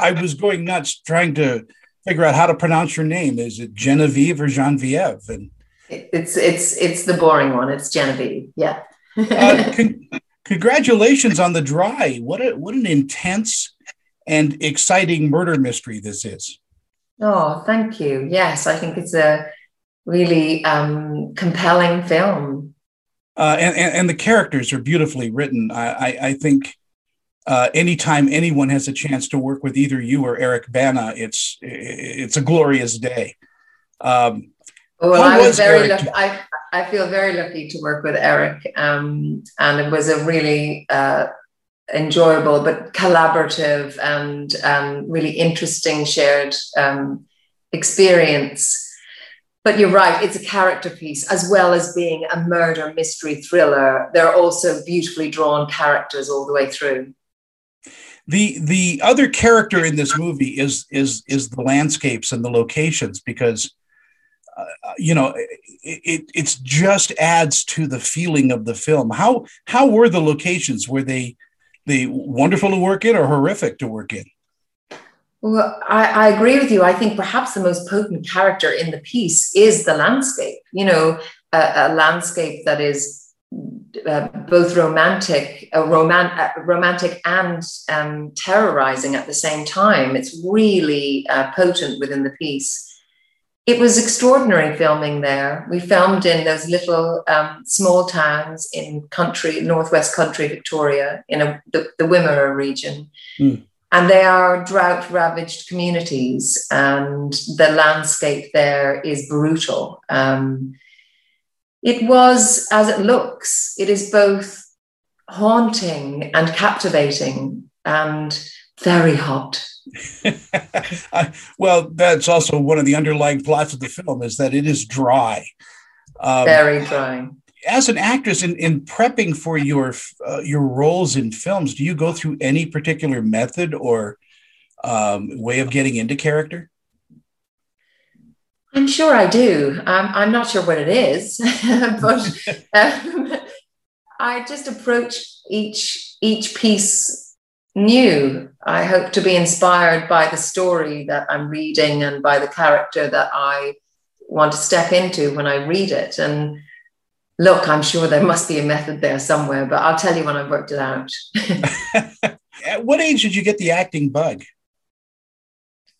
I was going nuts trying to figure out how to pronounce your name. Is it Genevieve or Genevieve? And it's it's it's the boring one. It's Genevieve. Yeah. uh, con- congratulations on the dry. What a what an intense and exciting murder mystery this is. Oh, thank you. Yes, I think it's a really um, compelling film. Uh, and, and, and the characters are beautifully written. I I, I think uh, anytime anyone has a chance to work with either you or Eric Bana, it's it's a glorious day. Um, well, I was, was very lucky. I, I feel very lucky to work with Eric, um, and it was a really uh, enjoyable but collaborative and um, really interesting shared um, experience. But you're right, it's a character piece as well as being a murder mystery thriller. There are also beautifully drawn characters all the way through the the other character in this movie is is is the landscapes and the locations because uh, you know it, it it's just adds to the feeling of the film. How how were the locations? Were they they wonderful to work in or horrific to work in? Well I, I agree with you. I think perhaps the most potent character in the piece is the landscape you know a, a landscape that is uh, both romantic, uh, roman- uh, romantic and um, terrorizing at the same time. It's really uh, potent within the piece. It was extraordinary filming there. We filmed in those little um, small towns in country, northwest country Victoria, in a, the, the Wimmera region. Mm. And they are drought ravaged communities, and the landscape there is brutal. Um, it was as it looks. It is both haunting and captivating and very hot. well, that's also one of the underlying plots of the film is that it is dry. Um, very dry. As an actress, in, in prepping for your uh, your roles in films, do you go through any particular method or um, way of getting into character? I'm sure I do. Um, I'm not sure what it is, but um, I just approach each each piece new. I hope to be inspired by the story that I'm reading and by the character that I want to step into when I read it. And look, I'm sure there must be a method there somewhere, but I'll tell you when I've worked it out. At what age did you get the acting bug?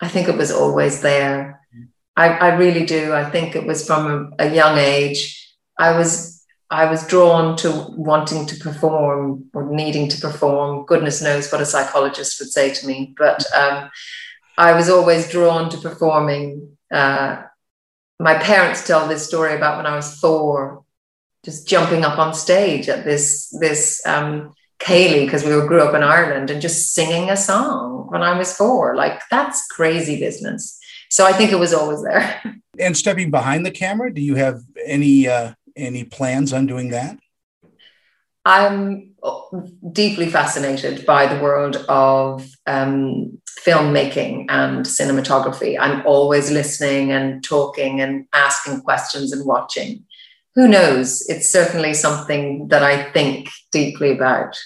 I think it was always there. I, I really do. I think it was from a, a young age. I was I was drawn to wanting to perform or needing to perform. Goodness knows what a psychologist would say to me, but um, I was always drawn to performing. Uh, my parents tell this story about when I was four, just jumping up on stage at this this um, Céilí because we were grew up in Ireland and just singing a song when I was four. Like that's crazy business. So I think it was always there. And stepping behind the camera, do you have any uh, any plans on doing that? I'm deeply fascinated by the world of um, filmmaking and cinematography. I'm always listening and talking and asking questions and watching. Who knows? It's certainly something that I think deeply about.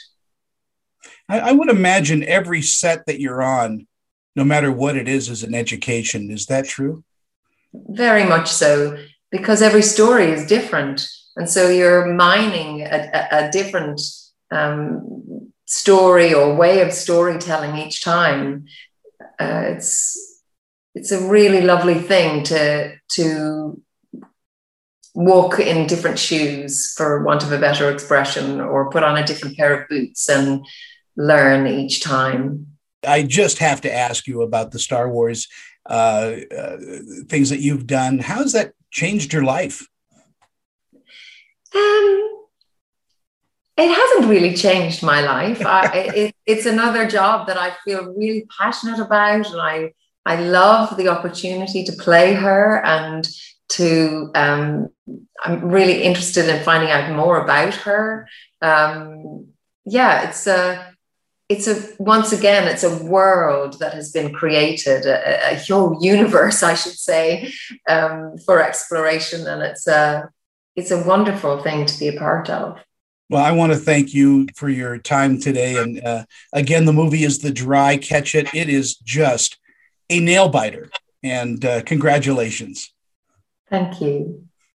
I, I would imagine every set that you're on no matter what it is, is an education. Is that true? Very much so, because every story is different. And so you're mining a, a, a different um, story or way of storytelling each time. Uh, it's it's a really lovely thing to to walk in different shoes, for want of a better expression, or put on a different pair of boots and learn each time. I just have to ask you about the Star Wars uh, uh, things that you've done. How has that changed your life? Um, it hasn't really changed my life. I, it, it's another job that I feel really passionate about, and I I love the opportunity to play her and to um, I'm really interested in finding out more about her. Um, yeah, it's a it's a once again it's a world that has been created a, a whole universe i should say um, for exploration and it's a it's a wonderful thing to be a part of Well, I want to thank you for your time today. And uh, again, the movie is The Dry Catch It. It is just a nail biter. And uh, congratulations. Thank you.